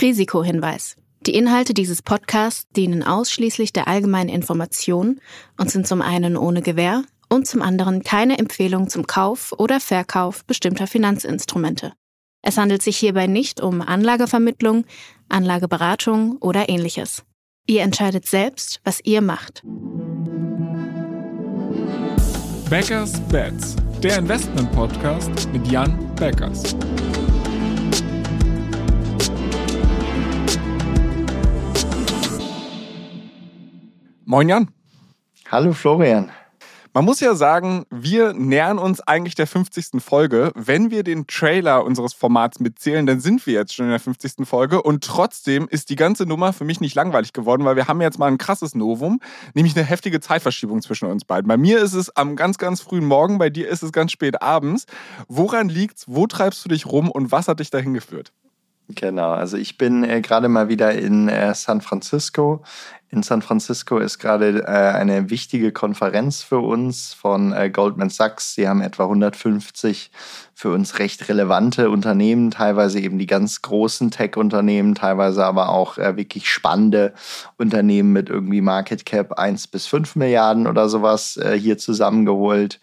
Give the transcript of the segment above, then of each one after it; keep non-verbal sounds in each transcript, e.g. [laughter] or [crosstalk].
Risikohinweis. Die Inhalte dieses Podcasts dienen ausschließlich der allgemeinen Information und sind zum einen ohne Gewähr und zum anderen keine Empfehlung zum Kauf oder Verkauf bestimmter Finanzinstrumente. Es handelt sich hierbei nicht um Anlagevermittlung, Anlageberatung oder ähnliches. Ihr entscheidet selbst, was ihr macht. Backers Bets, der Investment-Podcast mit Jan Beckers. Moin Jan. Hallo Florian. Man muss ja sagen, wir nähern uns eigentlich der 50. Folge. Wenn wir den Trailer unseres Formats mitzählen, dann sind wir jetzt schon in der 50. Folge. Und trotzdem ist die ganze Nummer für mich nicht langweilig geworden, weil wir haben jetzt mal ein krasses Novum, nämlich eine heftige Zeitverschiebung zwischen uns beiden. Bei mir ist es am ganz, ganz frühen Morgen, bei dir ist es ganz spät abends. Woran liegt's? Wo treibst du dich rum und was hat dich dahin geführt? Genau, also ich bin äh, gerade mal wieder in äh, San Francisco in San Francisco ist gerade äh, eine wichtige Konferenz für uns von äh, Goldman Sachs. Sie haben etwa 150 für uns recht relevante Unternehmen, teilweise eben die ganz großen Tech-Unternehmen, teilweise aber auch äh, wirklich spannende Unternehmen mit irgendwie Market Cap 1 bis 5 Milliarden oder sowas äh, hier zusammengeholt.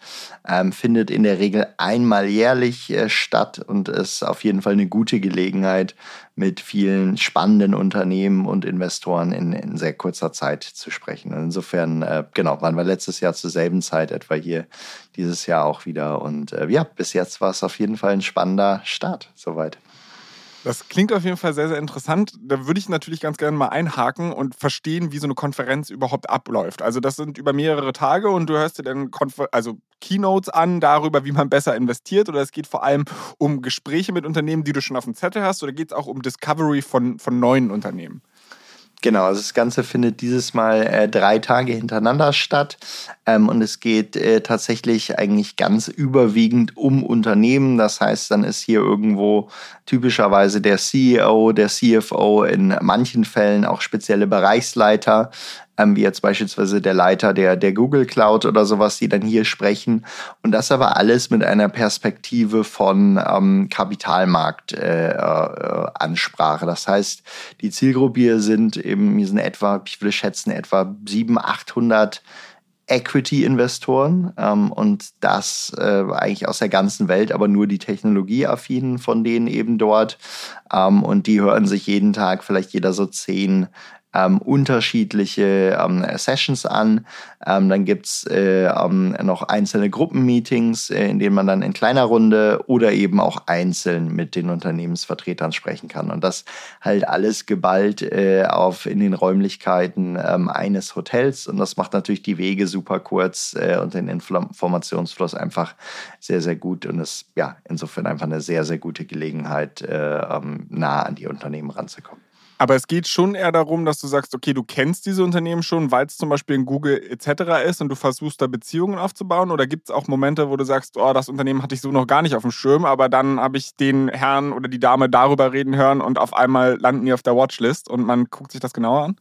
Ähm, findet in der Regel einmal jährlich äh, statt und ist auf jeden Fall eine gute Gelegenheit, mit vielen spannenden Unternehmen und Investoren in, in sehr kurzer Zeit zu sprechen. Und insofern, äh, genau, waren wir letztes Jahr zur selben Zeit etwa hier, dieses Jahr auch wieder. Und äh, ja, bis jetzt war es auf jeden Fall ein spannender Start soweit. Das klingt auf jeden Fall sehr, sehr interessant. Da würde ich natürlich ganz gerne mal einhaken und verstehen, wie so eine Konferenz überhaupt abläuft. Also das sind über mehrere Tage und du hörst dir dann Konfer also Keynotes an darüber, wie man besser investiert oder es geht vor allem um Gespräche mit Unternehmen, die du schon auf dem Zettel hast oder geht es auch um Discovery von, von neuen Unternehmen? Genau, also das Ganze findet dieses Mal äh, drei Tage hintereinander statt ähm, und es geht äh, tatsächlich eigentlich ganz überwiegend um Unternehmen. Das heißt, dann ist hier irgendwo typischerweise der CEO, der CFO, in manchen Fällen auch spezielle Bereichsleiter ähm, wie jetzt beispielsweise der Leiter der, der Google Cloud oder sowas, die dann hier sprechen. Und das aber alles mit einer Perspektive von ähm, Kapitalmarktansprache. Äh, äh, das heißt, die Zielgruppe hier sind eben, hier sind etwa, ich würde schätzen, etwa 700, 800 Equity-Investoren ähm, und das äh, eigentlich aus der ganzen Welt, aber nur die Technologieaffinen von denen eben dort. Ähm, und die hören sich jeden Tag vielleicht jeder so zehn ähm, unterschiedliche ähm, Sessions an. Ähm, dann gibt's äh, ähm, noch einzelne Gruppenmeetings, äh, in denen man dann in kleiner Runde oder eben auch einzeln mit den Unternehmensvertretern sprechen kann. Und das halt alles geballt äh, auf in den Räumlichkeiten ähm, eines Hotels. Und das macht natürlich die Wege super kurz äh, und den Informationsfluss einfach sehr, sehr gut. Und ist ja insofern einfach eine sehr, sehr gute Gelegenheit, äh, ähm, nah an die Unternehmen ranzukommen. Aber es geht schon eher darum, dass du sagst, okay, du kennst diese Unternehmen schon, weil es zum Beispiel in Google etc. ist und du versuchst da Beziehungen aufzubauen? Oder gibt es auch Momente, wo du sagst, oh, das Unternehmen hatte ich so noch gar nicht auf dem Schirm, aber dann habe ich den Herrn oder die Dame darüber reden hören und auf einmal landen die auf der Watchlist und man guckt sich das genauer an?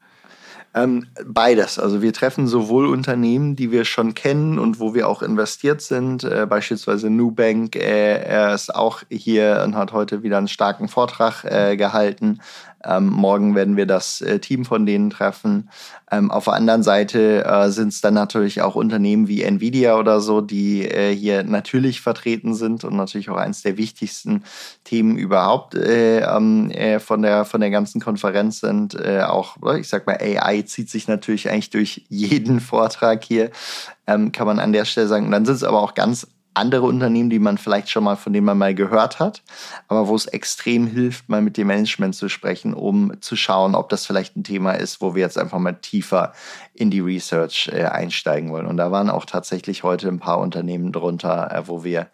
Ähm, beides. Also wir treffen sowohl Unternehmen, die wir schon kennen und wo wir auch investiert sind. Äh, beispielsweise Nubank, äh, er ist auch hier und hat heute wieder einen starken Vortrag äh, gehalten. Ähm, morgen werden wir das äh, Team von denen treffen. Ähm, auf der anderen Seite äh, sind es dann natürlich auch Unternehmen wie Nvidia oder so, die äh, hier natürlich vertreten sind und natürlich auch eines der wichtigsten Themen überhaupt äh, ähm, äh, von, der, von der ganzen Konferenz sind. Äh, auch, ich sag mal, AI zieht sich natürlich eigentlich durch jeden [laughs] Vortrag hier, ähm, kann man an der Stelle sagen. Und dann sind es aber auch ganz andere Unternehmen, die man vielleicht schon mal, von denen man mal gehört hat, aber wo es extrem hilft, mal mit dem Management zu sprechen, um zu schauen, ob das vielleicht ein Thema ist, wo wir jetzt einfach mal tiefer in die Research äh, einsteigen wollen. Und da waren auch tatsächlich heute ein paar Unternehmen drunter, äh, wo wir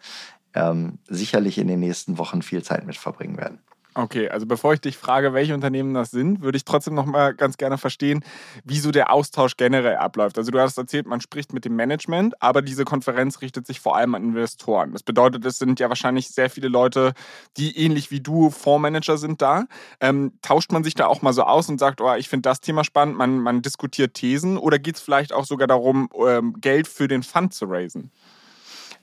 ähm, sicherlich in den nächsten Wochen viel Zeit mit verbringen werden. Okay, also bevor ich dich frage, welche Unternehmen das sind, würde ich trotzdem noch mal ganz gerne verstehen, wieso der Austausch generell abläuft. Also du hast erzählt, man spricht mit dem Management, aber diese Konferenz richtet sich vor allem an Investoren. Das bedeutet, es sind ja wahrscheinlich sehr viele Leute, die ähnlich wie du Fondsmanager sind da. Ähm, tauscht man sich da auch mal so aus und sagt, oh, ich finde das Thema spannend, man, man diskutiert Thesen oder geht es vielleicht auch sogar darum, ähm, Geld für den Fund zu raisen?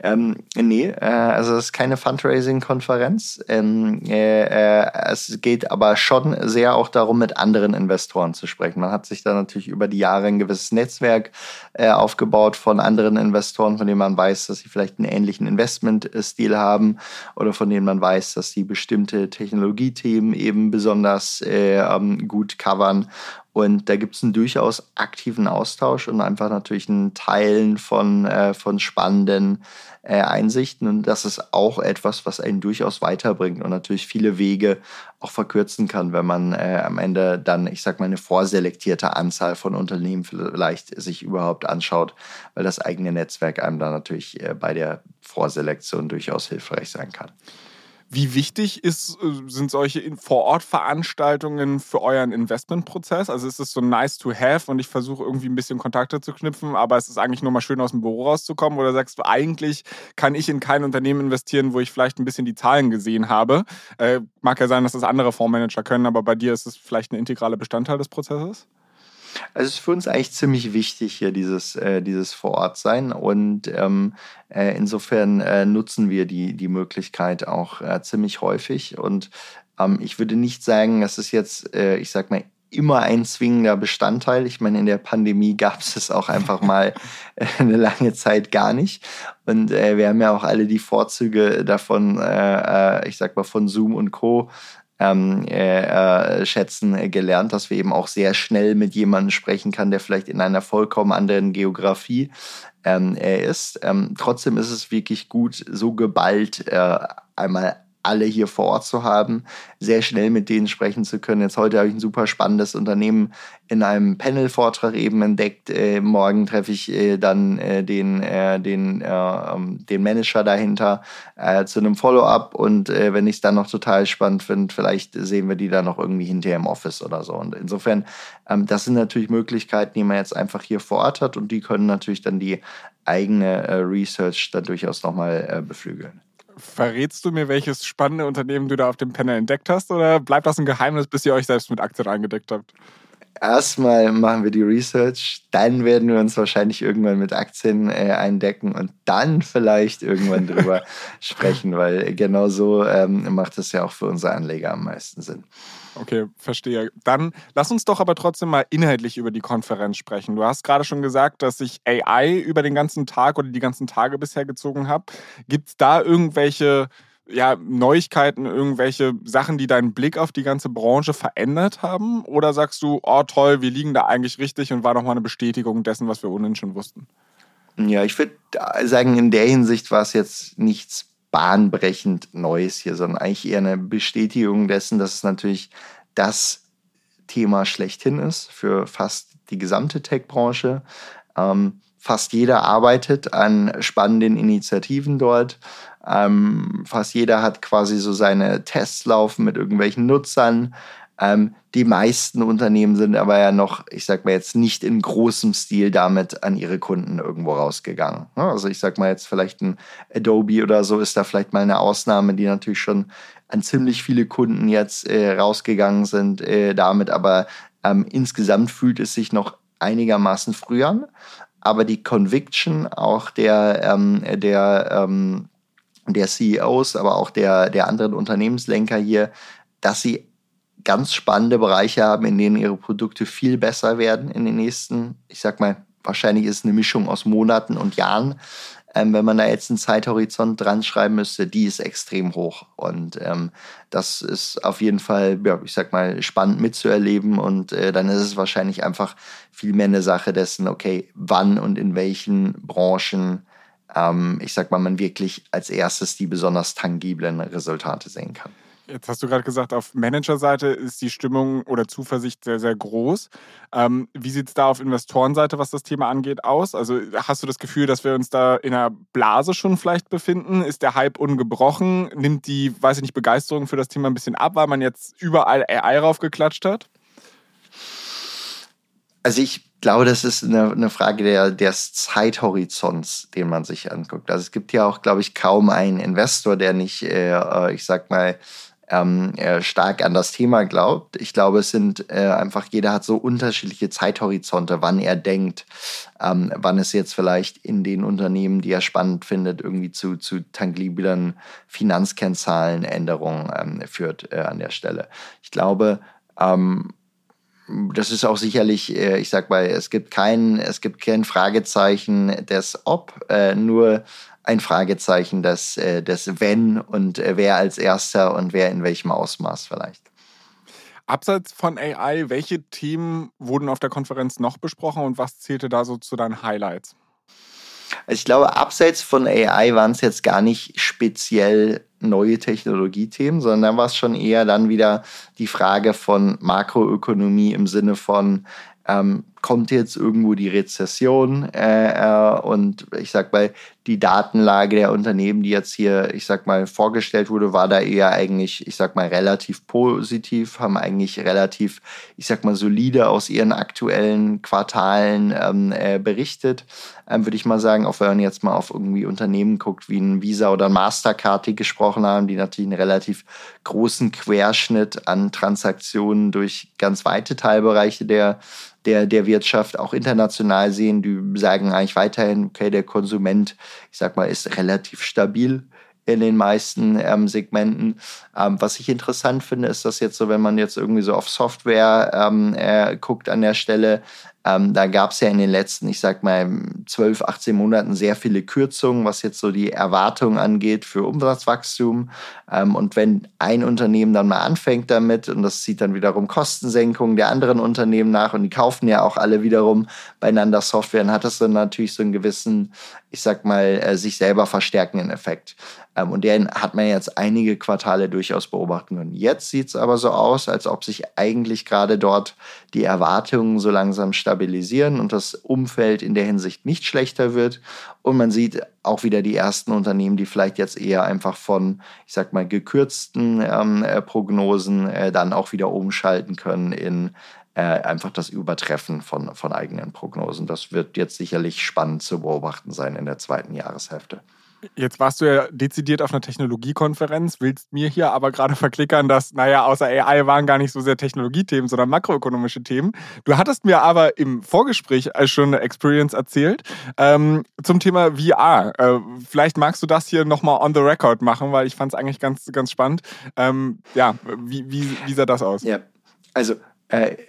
Ähm, nee, äh, also es ist keine Fundraising-Konferenz. Ähm, äh, äh, es geht aber schon sehr auch darum, mit anderen Investoren zu sprechen. Man hat sich da natürlich über die Jahre ein gewisses Netzwerk äh, aufgebaut von anderen Investoren, von denen man weiß, dass sie vielleicht einen ähnlichen Investmentstil haben oder von denen man weiß, dass sie bestimmte Technologiethemen eben besonders äh, ähm, gut covern und da gibt es einen durchaus aktiven Austausch und einfach natürlich ein Teilen von, äh, von spannenden äh, Einsichten. Und das ist auch etwas, was einen durchaus weiterbringt und natürlich viele Wege auch verkürzen kann, wenn man äh, am Ende dann, ich sag mal, eine vorselektierte Anzahl von Unternehmen vielleicht sich überhaupt anschaut, weil das eigene Netzwerk einem da natürlich äh, bei der Vorselektion durchaus hilfreich sein kann. Wie wichtig ist, äh, sind solche Vor-Ort-Veranstaltungen für euren Investmentprozess? Also ist es so nice to have und ich versuche irgendwie ein bisschen Kontakte zu knüpfen, aber es ist eigentlich nur mal schön aus dem Büro rauszukommen? Oder sagst du, eigentlich kann ich in kein Unternehmen investieren, wo ich vielleicht ein bisschen die Zahlen gesehen habe? Äh, mag ja sein, dass das andere Fondsmanager können, aber bei dir ist es vielleicht ein integraler Bestandteil des Prozesses? Also es ist für uns eigentlich ziemlich wichtig hier dieses, äh, dieses Vorortsein und ähm, äh, insofern äh, nutzen wir die, die Möglichkeit auch äh, ziemlich häufig und ähm, ich würde nicht sagen, dass es jetzt, äh, ich sag mal, immer ein zwingender Bestandteil. Ich meine, in der Pandemie gab es es auch einfach [laughs] mal äh, eine lange Zeit gar nicht. Und äh, wir haben ja auch alle die Vorzüge davon, äh, äh ich sag mal, von Zoom und Co ähm, äh, äh, schätzen gelernt, dass wir eben auch sehr schnell mit jemandem sprechen kann, der vielleicht in einer vollkommen anderen Geografie ähm, ist. Ähm, trotzdem ist es wirklich gut, so geballt äh, einmal alle hier vor Ort zu haben, sehr schnell mit denen sprechen zu können. Jetzt heute habe ich ein super spannendes Unternehmen in einem Panel-Vortrag eben entdeckt. Äh, morgen treffe ich äh, dann äh, den, äh, den, äh, ähm, den Manager dahinter äh, zu einem Follow-up und wenn ich es dann noch total spannend finde, vielleicht sehen wir die dann noch irgendwie hinterher im Office oder so. Und insofern, ähm, das sind natürlich Möglichkeiten, die man jetzt einfach hier vor Ort hat und die können natürlich dann die eigene Research dann durchaus nochmal beflügeln. Verrätst du mir, welches spannende Unternehmen du da auf dem Panel entdeckt hast oder bleibt das ein Geheimnis, bis ihr euch selbst mit Aktien eingedeckt habt? Erstmal machen wir die Research, dann werden wir uns wahrscheinlich irgendwann mit Aktien äh, eindecken und dann vielleicht irgendwann drüber [laughs] sprechen, weil genau so ähm, macht es ja auch für unsere Anleger am meisten Sinn. Okay, verstehe. Dann lass uns doch aber trotzdem mal inhaltlich über die Konferenz sprechen. Du hast gerade schon gesagt, dass sich AI über den ganzen Tag oder die ganzen Tage bisher gezogen hat. Gibt es da irgendwelche ja, Neuigkeiten, irgendwelche Sachen, die deinen Blick auf die ganze Branche verändert haben? Oder sagst du, oh toll, wir liegen da eigentlich richtig und war nochmal eine Bestätigung dessen, was wir ohnehin schon wussten? Ja, ich würde sagen, in der Hinsicht war es jetzt nichts bahnbrechend Neues hier, sondern eigentlich eher eine Bestätigung dessen, dass es natürlich das Thema schlechthin ist für fast die gesamte Tech-Branche. Ähm, fast jeder arbeitet an spannenden Initiativen dort. Ähm, fast jeder hat quasi so seine Tests laufen mit irgendwelchen Nutzern. Ähm, die meisten Unternehmen sind aber ja noch, ich sag mal jetzt nicht in großem Stil damit an ihre Kunden irgendwo rausgegangen. Also ich sag mal jetzt vielleicht ein Adobe oder so ist da vielleicht mal eine Ausnahme, die natürlich schon an ziemlich viele Kunden jetzt äh, rausgegangen sind äh, damit, aber ähm, insgesamt fühlt es sich noch einigermaßen früh an. Aber die Conviction auch der, ähm, der, ähm, der CEOs, aber auch der, der anderen Unternehmenslenker hier, dass sie ganz spannende Bereiche haben, in denen ihre Produkte viel besser werden in den nächsten, ich sag mal, wahrscheinlich ist es eine Mischung aus Monaten und Jahren. Ähm, wenn man da jetzt einen Zeithorizont dran schreiben müsste, die ist extrem hoch. Und ähm, das ist auf jeden Fall, ja, ich sag mal, spannend mitzuerleben. Und äh, dann ist es wahrscheinlich einfach viel mehr eine Sache dessen, okay, wann und in welchen Branchen, ähm, ich sag mal, man wirklich als erstes die besonders tangiblen Resultate sehen kann. Jetzt hast du gerade gesagt, auf Managerseite ist die Stimmung oder Zuversicht sehr, sehr groß. Ähm, wie sieht es da auf Investorenseite, was das Thema angeht, aus? Also hast du das Gefühl, dass wir uns da in einer Blase schon vielleicht befinden? Ist der Hype ungebrochen? Nimmt die, weiß ich nicht, Begeisterung für das Thema ein bisschen ab, weil man jetzt überall AI raufgeklatscht hat? Also ich glaube, das ist eine, eine Frage der, des Zeithorizonts, den man sich anguckt. Also es gibt ja auch, glaube ich, kaum einen Investor, der nicht, äh, ich sag mal, ähm, äh, stark an das Thema glaubt. Ich glaube, es sind äh, einfach, jeder hat so unterschiedliche Zeithorizonte, wann er denkt, ähm, wann es jetzt vielleicht in den Unternehmen, die er spannend findet, irgendwie zu, zu tangiblen Finanzkennzahlenänderungen ähm, führt äh, an der Stelle. Ich glaube, ähm, das ist auch sicherlich, äh, ich sag mal, es gibt kein, es gibt kein Fragezeichen des Ob, äh, nur ein Fragezeichen des, äh, des Wenn und wer als erster und wer in welchem Ausmaß vielleicht. Abseits von AI, welche Themen wurden auf der Konferenz noch besprochen und was zählte da so zu deinen Highlights? Also ich glaube, abseits von AI waren es jetzt gar nicht speziell neue Technologiethemen, sondern da war es schon eher dann wieder die Frage von Makroökonomie im Sinne von, ähm, kommt jetzt irgendwo die Rezession äh, äh, und ich sag mal, die Datenlage der Unternehmen, die jetzt hier, ich sag mal, vorgestellt wurde, war da eher eigentlich, ich sag mal, relativ positiv, haben eigentlich relativ, ich sag mal, solide aus ihren aktuellen Quartalen ähm, äh, berichtet, ähm, würde ich mal sagen, auch wenn man jetzt mal auf irgendwie Unternehmen guckt, wie ein Visa oder ein Mastercard, die gesprochen haben, die natürlich einen relativ großen Querschnitt an Transaktionen durch ganz weite Teilbereiche der der, der Wirtschaft auch international sehen, die sagen eigentlich weiterhin, okay, der Konsument, ich sag mal, ist relativ stabil in den meisten ähm, Segmenten. Ähm, was ich interessant finde, ist, dass jetzt so, wenn man jetzt irgendwie so auf Software ähm, äh, guckt an der Stelle, ähm, da gab es ja in den letzten, ich sag mal, 12, 18 Monaten sehr viele Kürzungen, was jetzt so die Erwartung angeht für Umsatzwachstum. Ähm, und wenn ein Unternehmen dann mal anfängt damit, und das zieht dann wiederum Kostensenkungen der anderen Unternehmen nach, und die kaufen ja auch alle wiederum beieinander Software, dann hat das dann natürlich so einen gewissen, ich sag mal, äh, sich selber verstärkenden Effekt. Ähm, und den hat man jetzt einige Quartale durchaus beobachten können. Jetzt sieht es aber so aus, als ob sich eigentlich gerade dort die Erwartungen so langsam stabilisieren und das Umfeld in der Hinsicht nicht schlechter wird. Und man sieht auch wieder die ersten Unternehmen, die vielleicht jetzt eher einfach von, ich sag mal, gekürzten ähm, äh, Prognosen äh, dann auch wieder umschalten können in äh, einfach das Übertreffen von, von eigenen Prognosen. Das wird jetzt sicherlich spannend zu beobachten sein in der zweiten Jahreshälfte. Jetzt warst du ja dezidiert auf einer Technologiekonferenz, willst mir hier aber gerade verklickern, dass, naja, außer AI waren gar nicht so sehr Technologiethemen, sondern makroökonomische Themen. Du hattest mir aber im Vorgespräch schon eine Experience erzählt ähm, zum Thema VR. Äh, vielleicht magst du das hier nochmal on the record machen, weil ich fand es eigentlich ganz, ganz spannend. Ähm, ja, wie, wie, wie sah das aus? Ja, also äh,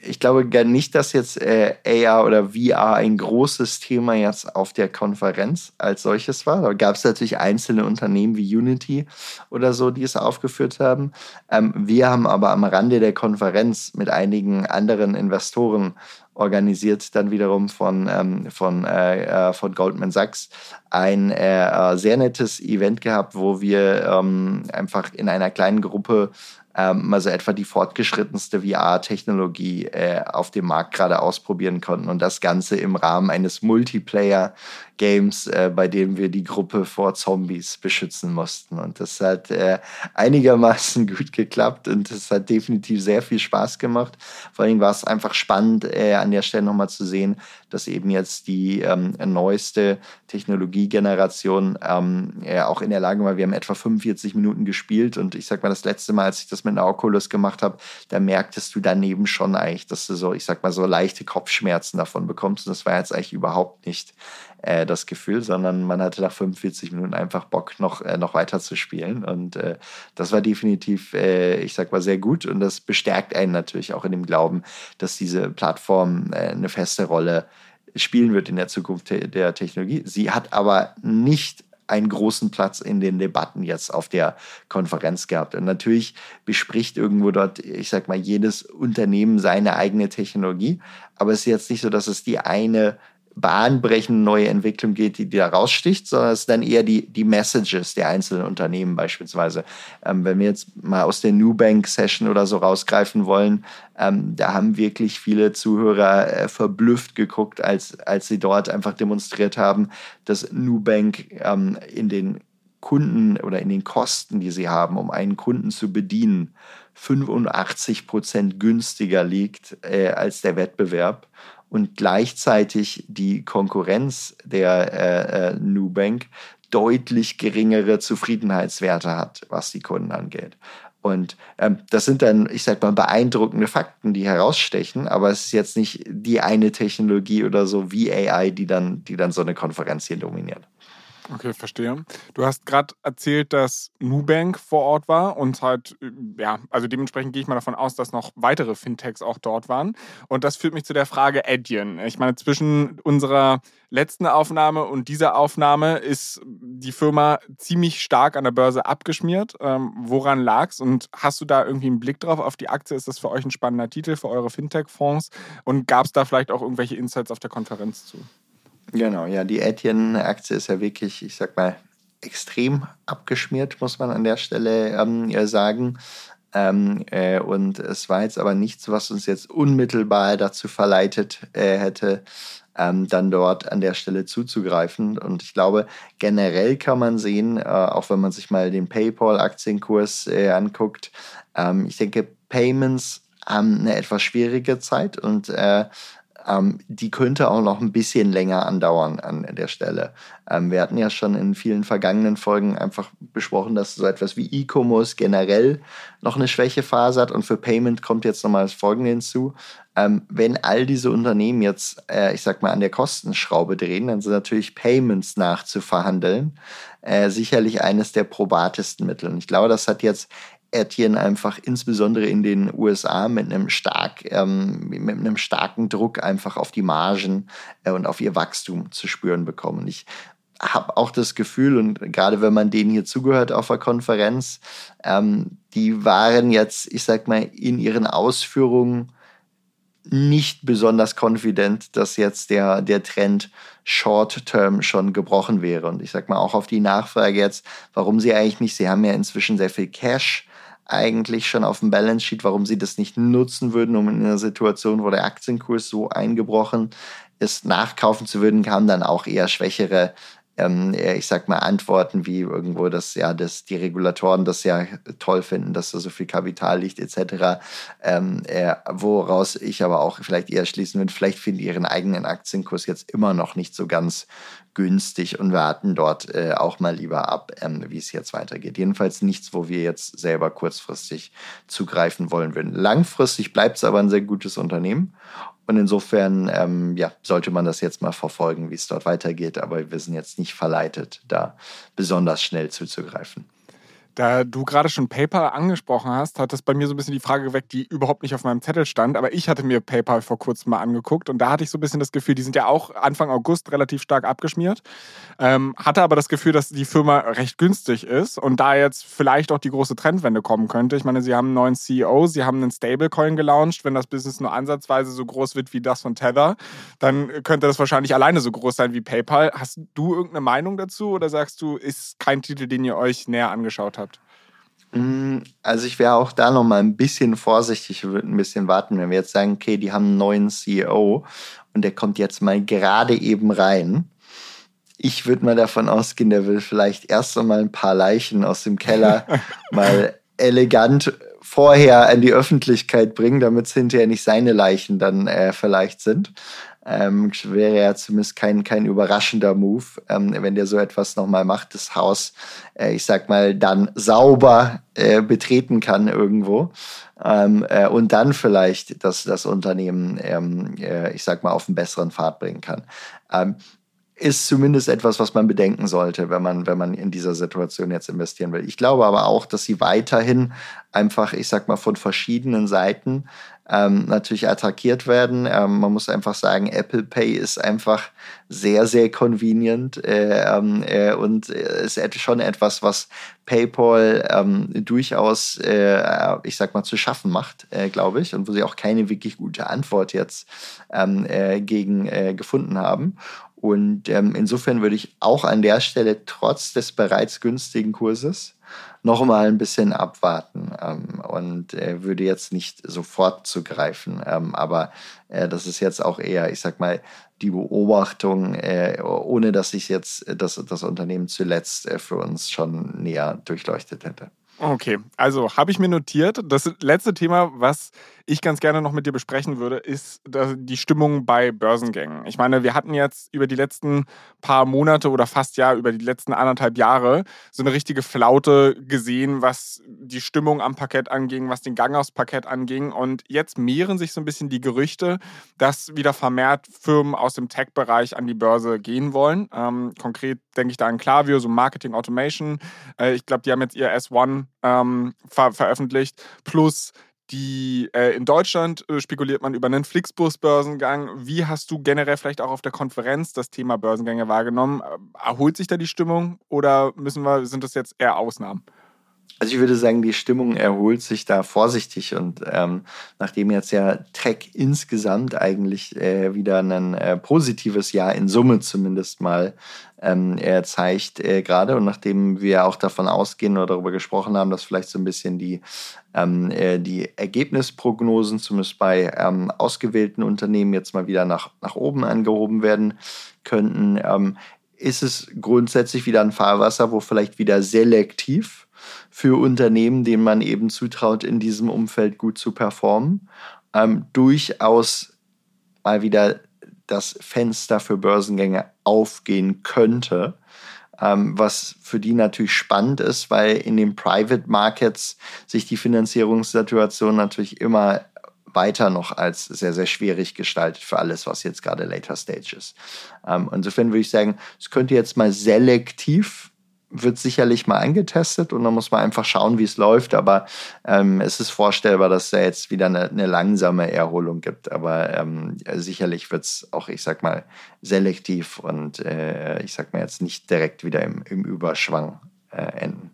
ich glaube gar nicht, dass jetzt äh, AR oder VR ein großes Thema jetzt auf der Konferenz als solches war. Da gab es natürlich einzelne Unternehmen wie Unity oder so, die es aufgeführt haben. Ähm, wir haben aber am Rande der Konferenz mit einigen anderen Investoren organisiert dann wiederum von, ähm, von, äh, äh von Goldman Sachs ein äh, sehr nettes Event gehabt, wo wir ähm, einfach in einer kleinen Gruppe ähm, also etwa die fortgeschrittenste VR-Technologie äh, auf dem Markt gerade ausprobieren konnten und das Ganze im Rahmen eines Multiplayer Games, äh, bei dem wir die Gruppe vor Zombies beschützen mussten. Und das hat äh, einigermaßen [laughs] gut geklappt und es hat definitiv sehr viel Spaß gemacht. Vor allem war es einfach spannend, äh, an der Stelle nochmal zu sehen, dass eben jetzt die ähm, neueste Technologiegeneration ähm, auch in der Lage war. Wir haben etwa 45 Minuten gespielt und ich sag mal, das letzte Mal, als ich das mit einer Oculus gemacht habe, da merktest du daneben schon eigentlich, dass du so, ich sag mal, so leichte Kopfschmerzen davon bekommst. Und das war jetzt eigentlich überhaupt nicht äh, das Gefühl, sondern man hatte nach 45 Minuten einfach Bock, noch, äh, noch weiter zu spielen. Und äh, das war definitiv, äh, ich sag mal, sehr gut. Und das bestärkt einen natürlich auch in dem Glauben, dass diese Plattform äh, eine feste Rolle spielen wird in der Zukunft der Technologie. Sie hat aber nicht einen großen Platz in den Debatten jetzt auf der Konferenz gehabt. Und natürlich bespricht irgendwo dort, ich sag mal, jedes Unternehmen seine eigene Technologie. Aber es ist jetzt nicht so, dass es die eine bahnbrechende neue Entwicklung geht, die, die da raussticht, sondern es sind dann eher die, die Messages der einzelnen Unternehmen beispielsweise. Ähm, wenn wir jetzt mal aus der Nubank Session oder so rausgreifen wollen, ähm, da haben wirklich viele Zuhörer äh, verblüfft geguckt, als, als sie dort einfach demonstriert haben, dass Nubank ähm, in den Kunden oder in den Kosten, die sie haben, um einen Kunden zu bedienen, 85 Prozent günstiger liegt äh, als der Wettbewerb und gleichzeitig die Konkurrenz der äh, äh, Nubank deutlich geringere Zufriedenheitswerte hat, was die Kunden angeht. Und ähm, das sind dann, ich sag mal, beeindruckende Fakten, die herausstechen, aber es ist jetzt nicht die eine Technologie oder so wie AI, die dann, die dann so eine Konferenz hier dominiert. Okay, verstehe. Du hast gerade erzählt, dass Nubank vor Ort war und halt, ja, also dementsprechend gehe ich mal davon aus, dass noch weitere Fintechs auch dort waren. Und das führt mich zu der Frage Adyen. Ich meine, zwischen unserer letzten Aufnahme und dieser Aufnahme ist die Firma ziemlich stark an der Börse abgeschmiert. Ähm, woran lag's? Und hast du da irgendwie einen Blick drauf auf die Aktie? Ist das für euch ein spannender Titel für eure Fintech-Fonds? Und gab es da vielleicht auch irgendwelche Insights auf der Konferenz zu? Genau, ja, die Etienne-Aktie ist ja wirklich, ich sag mal, extrem abgeschmiert, muss man an der Stelle ähm, sagen. Ähm, äh, und es war jetzt aber nichts, was uns jetzt unmittelbar dazu verleitet äh, hätte, ähm, dann dort an der Stelle zuzugreifen. Und ich glaube, generell kann man sehen, äh, auch wenn man sich mal den PayPal-Aktienkurs äh, anguckt, ähm, ich denke, Payments haben eine etwas schwierige Zeit und äh, ähm, die könnte auch noch ein bisschen länger andauern an der Stelle. Ähm, wir hatten ja schon in vielen vergangenen Folgen einfach besprochen, dass so etwas wie E-Commerce generell noch eine Schwächephase hat und für Payment kommt jetzt nochmal das Folgende hinzu. Ähm, wenn all diese Unternehmen jetzt, äh, ich sag mal, an der Kostenschraube drehen, dann sind natürlich Payments nachzuverhandeln äh, sicherlich eines der probatesten Mittel. Und ich glaube, das hat jetzt Etienne einfach insbesondere in den USA mit einem, stark, ähm, mit einem starken Druck einfach auf die Margen äh, und auf ihr Wachstum zu spüren bekommen. Ich habe auch das Gefühl, und gerade wenn man denen hier zugehört auf der Konferenz, ähm, die waren jetzt, ich sag mal, in ihren Ausführungen nicht besonders confident, dass jetzt der, der Trend Short-Term schon gebrochen wäre. Und ich sag mal auch auf die Nachfrage jetzt, warum sie eigentlich nicht, sie haben ja inzwischen sehr viel Cash, eigentlich schon auf dem Balance Sheet, warum sie das nicht nutzen würden, um in einer Situation, wo der Aktienkurs so eingebrochen ist, nachkaufen zu würden, kamen dann auch eher schwächere ähm, ich sag mal, Antworten wie irgendwo, dass ja, dass die Regulatoren das ja toll finden, dass da so viel Kapital liegt, etc. Ähm, äh, woraus ich aber auch vielleicht eher schließen würde, vielleicht finden die ihren eigenen Aktienkurs jetzt immer noch nicht so ganz günstig und warten dort äh, auch mal lieber ab, ähm, wie es jetzt weitergeht. Jedenfalls nichts, wo wir jetzt selber kurzfristig zugreifen wollen würden. Langfristig bleibt es aber ein sehr gutes Unternehmen. Und insofern ähm, ja, sollte man das jetzt mal verfolgen, wie es dort weitergeht. Aber wir sind jetzt nicht verleitet, da besonders schnell zuzugreifen. Da du gerade schon PayPal angesprochen hast, hat das bei mir so ein bisschen die Frage geweckt, die überhaupt nicht auf meinem Zettel stand. Aber ich hatte mir PayPal vor kurzem mal angeguckt und da hatte ich so ein bisschen das Gefühl, die sind ja auch Anfang August relativ stark abgeschmiert. Ähm, hatte aber das Gefühl, dass die Firma recht günstig ist und da jetzt vielleicht auch die große Trendwende kommen könnte. Ich meine, sie haben einen neuen CEO, sie haben einen Stablecoin gelauncht. Wenn das Business nur ansatzweise so groß wird wie das von Tether, dann könnte das wahrscheinlich alleine so groß sein wie PayPal. Hast du irgendeine Meinung dazu oder sagst du, ist kein Titel, den ihr euch näher angeschaut habt? Mm, also ich wäre auch da noch mal ein bisschen vorsichtig, ich würde ein bisschen warten, wenn wir jetzt sagen, okay, die haben einen neuen CEO und der kommt jetzt mal gerade eben rein. Ich würde mal davon ausgehen, der will vielleicht erst einmal ein paar Leichen aus dem Keller [laughs] mal elegant vorher an die Öffentlichkeit bringen, damit es hinterher nicht seine Leichen dann äh, vielleicht sind. Ähm, wäre ja zumindest kein, kein überraschender Move, ähm, wenn der so etwas nochmal macht, das Haus, äh, ich sag mal, dann sauber äh, betreten kann irgendwo ähm, äh, und dann vielleicht das, das Unternehmen, ähm, äh, ich sag mal, auf einen besseren Pfad bringen kann. Ist zumindest etwas, was man bedenken sollte, wenn man, wenn man in dieser Situation jetzt investieren will. Ich glaube aber auch, dass sie weiterhin einfach, ich sag mal, von verschiedenen Seiten ähm, natürlich attackiert werden. Ähm, man muss einfach sagen, Apple Pay ist einfach sehr, sehr convenient äh, ähm, äh, und ist schon etwas, was PayPal ähm, durchaus, äh, ich sag mal, zu schaffen macht, äh, glaube ich, und wo sie auch keine wirklich gute Antwort jetzt ähm, äh, gegen äh, gefunden haben. Und ähm, insofern würde ich auch an der Stelle trotz des bereits günstigen Kurses noch mal ein bisschen abwarten ähm, und äh, würde jetzt nicht sofort zugreifen. Ähm, aber äh, das ist jetzt auch eher, ich sag mal, die Beobachtung, äh, ohne dass ich jetzt das, das Unternehmen zuletzt äh, für uns schon näher durchleuchtet hätte. Okay, also habe ich mir notiert. Das letzte Thema, was ich ganz gerne noch mit dir besprechen würde, ist die Stimmung bei Börsengängen. Ich meine, wir hatten jetzt über die letzten paar Monate oder fast ja über die letzten anderthalb Jahre so eine richtige Flaute gesehen, was die Stimmung am Parkett anging, was den Gang aufs Parkett anging. Und jetzt mehren sich so ein bisschen die Gerüchte, dass wieder vermehrt Firmen aus dem Tech-Bereich an die Börse gehen wollen. Ähm, konkret denke ich da an Klaviyo, so Marketing Automation. Äh, ich glaube, die haben jetzt ihr S1 ähm, ver veröffentlicht. Plus die äh, in Deutschland äh, spekuliert man über einen Flixbus-Börsengang. Wie hast du generell vielleicht auch auf der Konferenz das Thema Börsengänge wahrgenommen? Äh, erholt sich da die Stimmung oder müssen wir, sind das jetzt eher Ausnahmen? Also ich würde sagen, die Stimmung erholt sich da vorsichtig und ähm, nachdem jetzt ja Tech insgesamt eigentlich äh, wieder ein äh, positives Jahr in Summe zumindest mal ähm, er zeigt äh, gerade und nachdem wir auch davon ausgehen oder darüber gesprochen haben, dass vielleicht so ein bisschen die, ähm, äh, die Ergebnisprognosen zumindest bei ähm, ausgewählten Unternehmen jetzt mal wieder nach, nach oben angehoben werden könnten, ähm, ist es grundsätzlich wieder ein Fahrwasser, wo vielleicht wieder selektiv für Unternehmen, denen man eben zutraut, in diesem Umfeld gut zu performen, ähm, durchaus mal wieder das Fenster für Börsengänge aufgehen könnte. Ähm, was für die natürlich spannend ist, weil in den Private Markets sich die Finanzierungssituation natürlich immer weiter noch als sehr, sehr schwierig gestaltet für alles, was jetzt gerade Later Stage ist. Ähm, insofern würde ich sagen, es könnte jetzt mal selektiv wird sicherlich mal angetestet und dann muss man einfach schauen, wie es läuft. Aber ähm, es ist vorstellbar, dass da jetzt wieder eine, eine langsame Erholung gibt. Aber ähm, sicherlich wird es auch, ich sag mal, selektiv und äh, ich sag mal jetzt nicht direkt wieder im, im Überschwang äh, enden.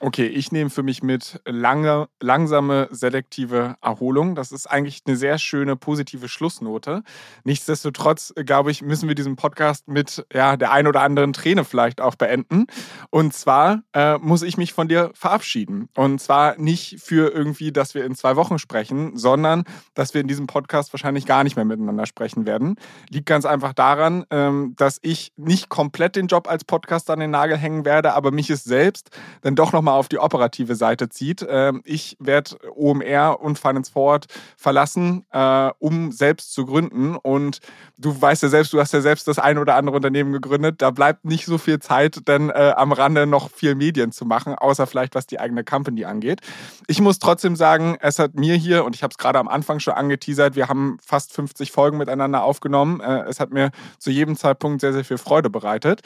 Okay, ich nehme für mich mit lange, langsame, selektive Erholung. Das ist eigentlich eine sehr schöne, positive Schlussnote. Nichtsdestotrotz, glaube ich, müssen wir diesen Podcast mit ja, der ein oder anderen Träne vielleicht auch beenden. Und zwar äh, muss ich mich von dir verabschieden. Und zwar nicht für irgendwie, dass wir in zwei Wochen sprechen, sondern dass wir in diesem Podcast wahrscheinlich gar nicht mehr miteinander sprechen werden. Liegt ganz einfach daran, ähm, dass ich nicht komplett den Job als Podcaster an den Nagel hängen werde, aber mich es selbst dann doch nochmal auf die operative Seite zieht. Ähm, ich werde OMR und Finance Forward verlassen, äh, um selbst zu gründen. Und du weißt ja selbst, du hast ja selbst das ein oder andere Unternehmen gegründet. Da bleibt nicht so viel Zeit, denn äh, am Rande noch viel Medien zu machen, außer vielleicht was die eigene Company angeht. Ich muss trotzdem sagen, es hat mir hier, und ich habe es gerade am Anfang schon angeteasert, wir haben fast 50 Folgen miteinander aufgenommen. Äh, es hat mir zu jedem Zeitpunkt sehr, sehr viel Freude bereitet.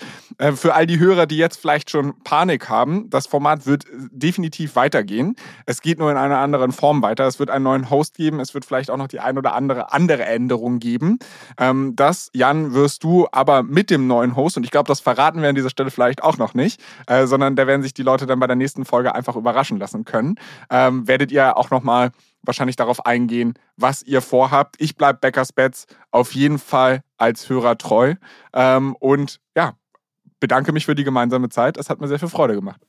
für all die Hörer, die jetzt vielleicht schon Panik haben, das Format wird definitiv weitergehen. Es geht nur in einer anderen Form weiter. Es wird einen neuen Host geben. Es wird vielleicht auch noch die ein oder andere andere Änderung geben. Ähm, das, Jan, wirst du aber mit dem neuen Host, und ich glaube, das verraten wir an dieser Stelle vielleicht auch noch nicht, äh, sondern da werden sich die Leute dann bei der nächsten Folge einfach überraschen lassen können. Ähm, werdet ihr auch nochmal wahrscheinlich darauf eingehen, was ihr vorhabt. Ich bleibe Beckers Bets auf jeden Fall als Hörer treu. Ähm, und ja, bedanke mich für die gemeinsame Zeit. Es hat mir sehr viel Freude gemacht.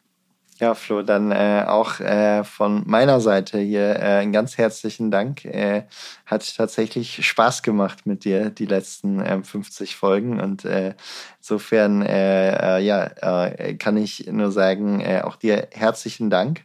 Ja, Flo, dann äh, auch äh, von meiner Seite hier äh, einen ganz herzlichen Dank. Äh, hat tatsächlich Spaß gemacht mit dir, die letzten 50 ähm, Folgen. Und äh, insofern, äh, ja, kann ich nur sagen, auch dir herzlichen Dank.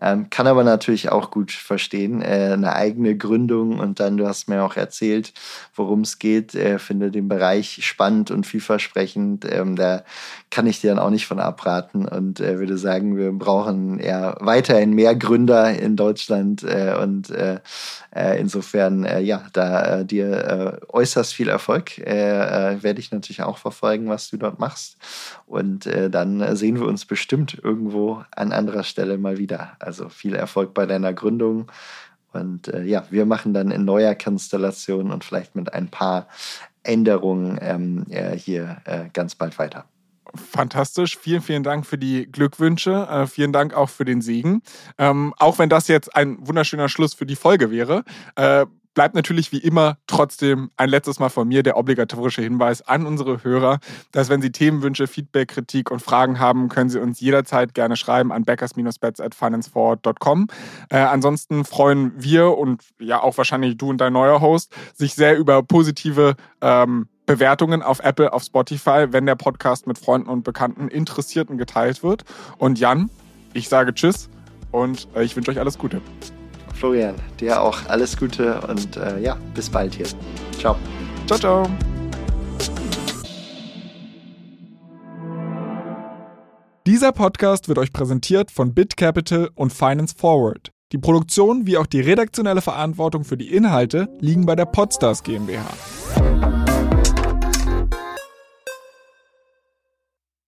Ähm, kann aber natürlich auch gut verstehen, eine eigene Gründung und dann, du hast mir auch erzählt, worum es geht, finde den Bereich spannend und vielversprechend. Ähm, da kann ich dir dann auch nicht von abraten und würde sagen, wir brauchen eher weiterhin mehr Gründer in Deutschland äh, und äh, äh insofern äh, ja, da äh, dir äh, äußerst viel Erfolg. werde ich natürlich auch verfolgen, was du dort machst. Und dann sehen wir uns bestimmt irgendwo an anderer Stelle mal wieder. Also viel Erfolg bei deiner Gründung. Und ja, wir machen dann in neuer Konstellation und vielleicht mit ein paar Änderungen ähm, hier ganz bald weiter. Fantastisch. Vielen, vielen Dank für die Glückwünsche. Äh, vielen Dank auch für den Segen. Ähm, auch wenn das jetzt ein wunderschöner Schluss für die Folge wäre, äh, bleibt natürlich wie immer trotzdem ein letztes Mal von mir der obligatorische Hinweis an unsere Hörer, dass wenn Sie Themenwünsche, Feedback, Kritik und Fragen haben, können Sie uns jederzeit gerne schreiben an backers-bets at financeforward.com. Äh, ansonsten freuen wir und ja auch wahrscheinlich du und dein neuer Host sich sehr über positive ähm, Bewertungen auf Apple, auf Spotify, wenn der Podcast mit Freunden und Bekannten, Interessierten geteilt wird. Und Jan, ich sage Tschüss und äh, ich wünsche euch alles Gute. Florian, dir auch alles Gute und äh, ja, bis bald hier. Ciao. Ciao, ciao. Dieser Podcast wird euch präsentiert von BitCapital und Finance Forward. Die Produktion wie auch die redaktionelle Verantwortung für die Inhalte liegen bei der Podstars GmbH.